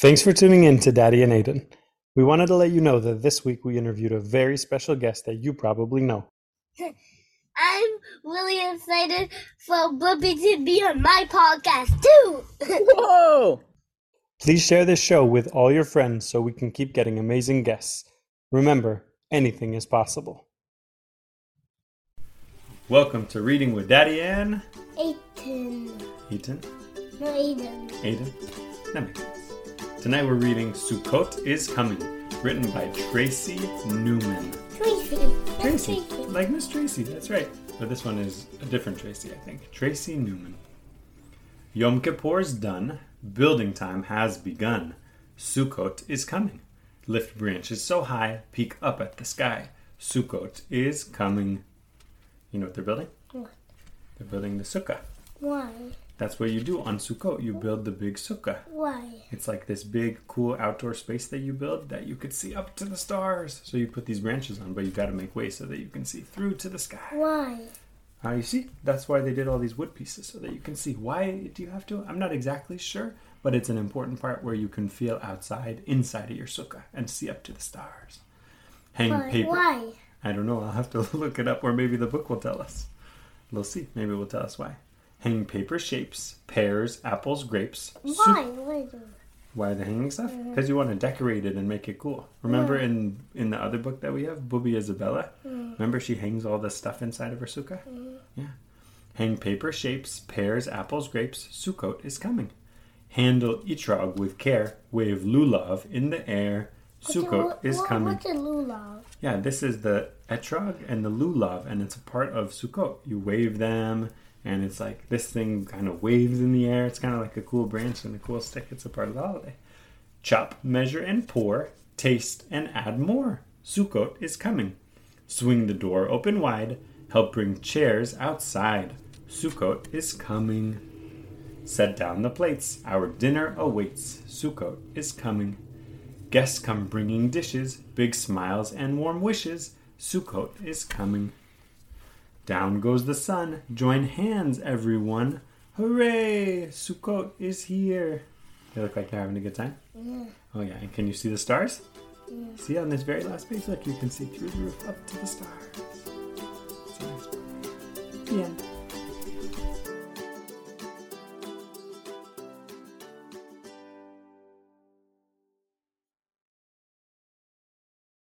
Thanks for tuning in to Daddy and Aiden. We wanted to let you know that this week we interviewed a very special guest that you probably know. I'm really excited for Bubby to be on my podcast too. Whoa! Please share this show with all your friends so we can keep getting amazing guests. Remember, anything is possible. Welcome to Reading with Daddy and Aiden. Aiden. No, Aiden. Aiden. That makes sense. Tonight we're reading Sukkot is Coming, written by Tracy Newman. Tracy. Tracy, Tracy. like Miss Tracy, that's right. But this one is a different Tracy, I think. Tracy Newman. Yom Kippur's done. Building time has begun. Sukkot is coming. Lift branches so high, peek up at the sky. Sukkot is coming. You know what they're building? What? They're building the sukkah. Why? That's what you do on Sukkot. You build the big sukkah. Why? It's like this big, cool outdoor space that you build that you could see up to the stars. So you put these branches on, but you got to make way so that you can see through to the sky. Why? Uh, you see, that's why they did all these wood pieces so that you can see. Why do you have to? I'm not exactly sure, but it's an important part where you can feel outside, inside of your sukkah, and see up to the stars. Hang Why? paper. Why? I don't know. I'll have to look it up, or maybe the book will tell us. We'll see. Maybe it will tell us why. Hang paper shapes, pears, apples, grapes. Why? Why? why the hanging stuff? Mm-hmm. Because you want to decorate it and make it cool. Remember in in the other book that we have, Bubbe Isabella? Mm. Remember she hangs all the stuff inside of her sukkah? Mm-hmm. Yeah. Hang paper shapes, pears, apples, grapes. Sukkot is coming. Handle etrog with care. Wave lulav in the air. Sukkot What- is what- coming. What's a lulav? Yeah, this is the etrog and the lulav, and it's a part of Sukkot. You wave them, and it's like this thing kind of waves in the air. It's kind of like a cool branch and a cool stick. It's a part of the holiday. Chop, measure, and pour. Taste and add more. Sukkot is coming. Swing the door open wide. Help bring chairs outside. Sukkot is coming. Set down the plates. Our dinner awaits. Sukkot is coming. Guests come bringing dishes, big smiles and warm wishes. Sukkot is coming. Down goes the sun. Join hands, everyone. Hooray! Sukkot is here. They look like they're having a good time. Yeah. Oh yeah, and can you see the stars? Yeah. See on this very last page, look, you can see through the roof up to the stars. It's nice end.